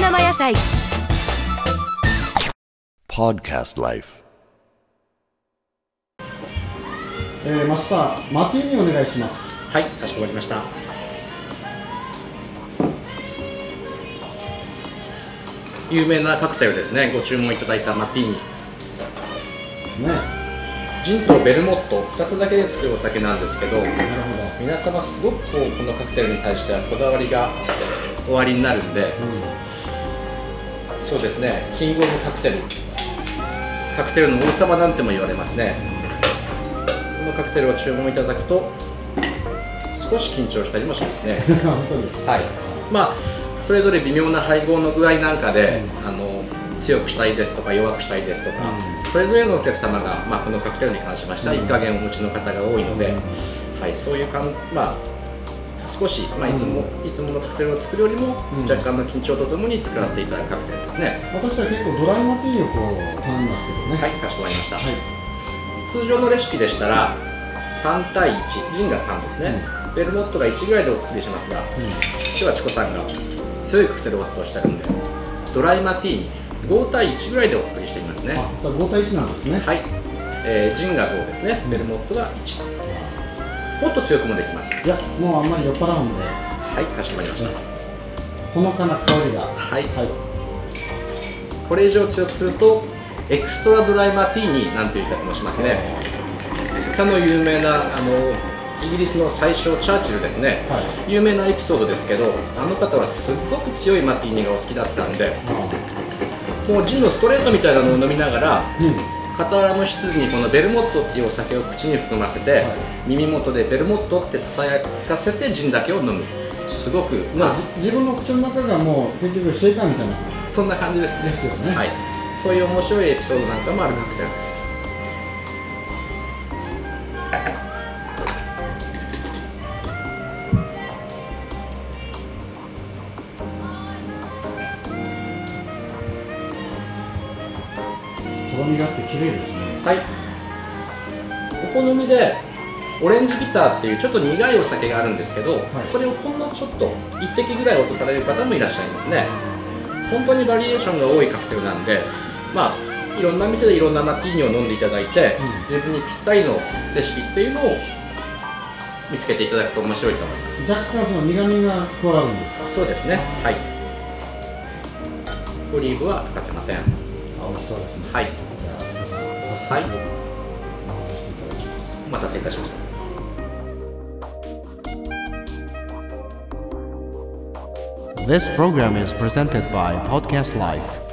生野菜 Podcast Life. えー、マスターマティーニお願いしますはい、かしこまりました。有名なカクテルですね、ご注文いただいたマティーニ。ですねなるジンとベルモット、2つだけで作るお酒なんですけど、ほど皆様すごくこうこのカクテルに対してはこだわりがおありになるんで、そうですね、キングオブカクテル。カクテルの王様なんても言われますね。このカクテルを注文いただくと、少し緊張したりもしますね。う ん本当にはい、まあそれぞれ微妙な配合の具合なんかで、あの強くしたいですとか弱くしたいですとか、うそれぞれのお客様が、まあ、このカクテルに関しましては、うん。一加減お持ちの方が多いので、うん。はい、そういうかん、まあ、少し、まあ、いつも、いつものカクテルを作るよりも、うん。若干の緊張とともに作らせていただくカクテルですね。私は結構ドライマティーニをこう頼みますけどね。はい、かしこまりました。はい。通常のレシピでしたら3対1ジンが3ですね、ベルモットが1ぐらいでお作りしますが、今日はチコさんが強いカクテルをとおっしゃるんでドライマティーニ5対1ぐらいでお作りしていますね。あじゃあ5対1なんですね。はい、えージンが5ですね。ベルモットが1もっと強くもできます。いやもうあんまり酔っ払うんで。はいかしこまりました、ほのかな香りが。はい。はい。これ以上強くするとエクストラドライマティーニなんていう言い方もしますね。かの有名なあのイギリスの最初チャーチルですね、は有名なエピソードですけどあの方はすっごく強いマティーニがお好きだったんであもうジンのストレートみたいなのを飲みながらうん傍らの執事にこのベルモットっていうお酒を口に含ませて、はい。耳元でベルモットってささやかせてジンだけを飲む。すごくまあじ自分の口の中がもう結局シェイカーみたいな。そんな感じですね。ですよね。はい。そういう面白いエピソードなんかもあるカクテルですとろみがあって綺麗ですね。はい。お好みでオレンジビターっていうちょっと苦いお酒があるんですけど、い。それをほんのちょっと一滴ぐらい落とされる方もいらっしゃいますね。本当にバリエーションが多いカクテルなんでまあいろんな店でいろんなマティーニを飲んでいただいて、うん。自分にぴったりのレシピっていうのを見つけていただくと面白いと思います。若干その苦みが加わるんですか？そうですね。はい。オリーブは欠かせませんあ美味しそうですね。はい。じゃあチコさん早速はい飲まさせていただきます。お待たせいたしました。This program is presented by Podcast Life.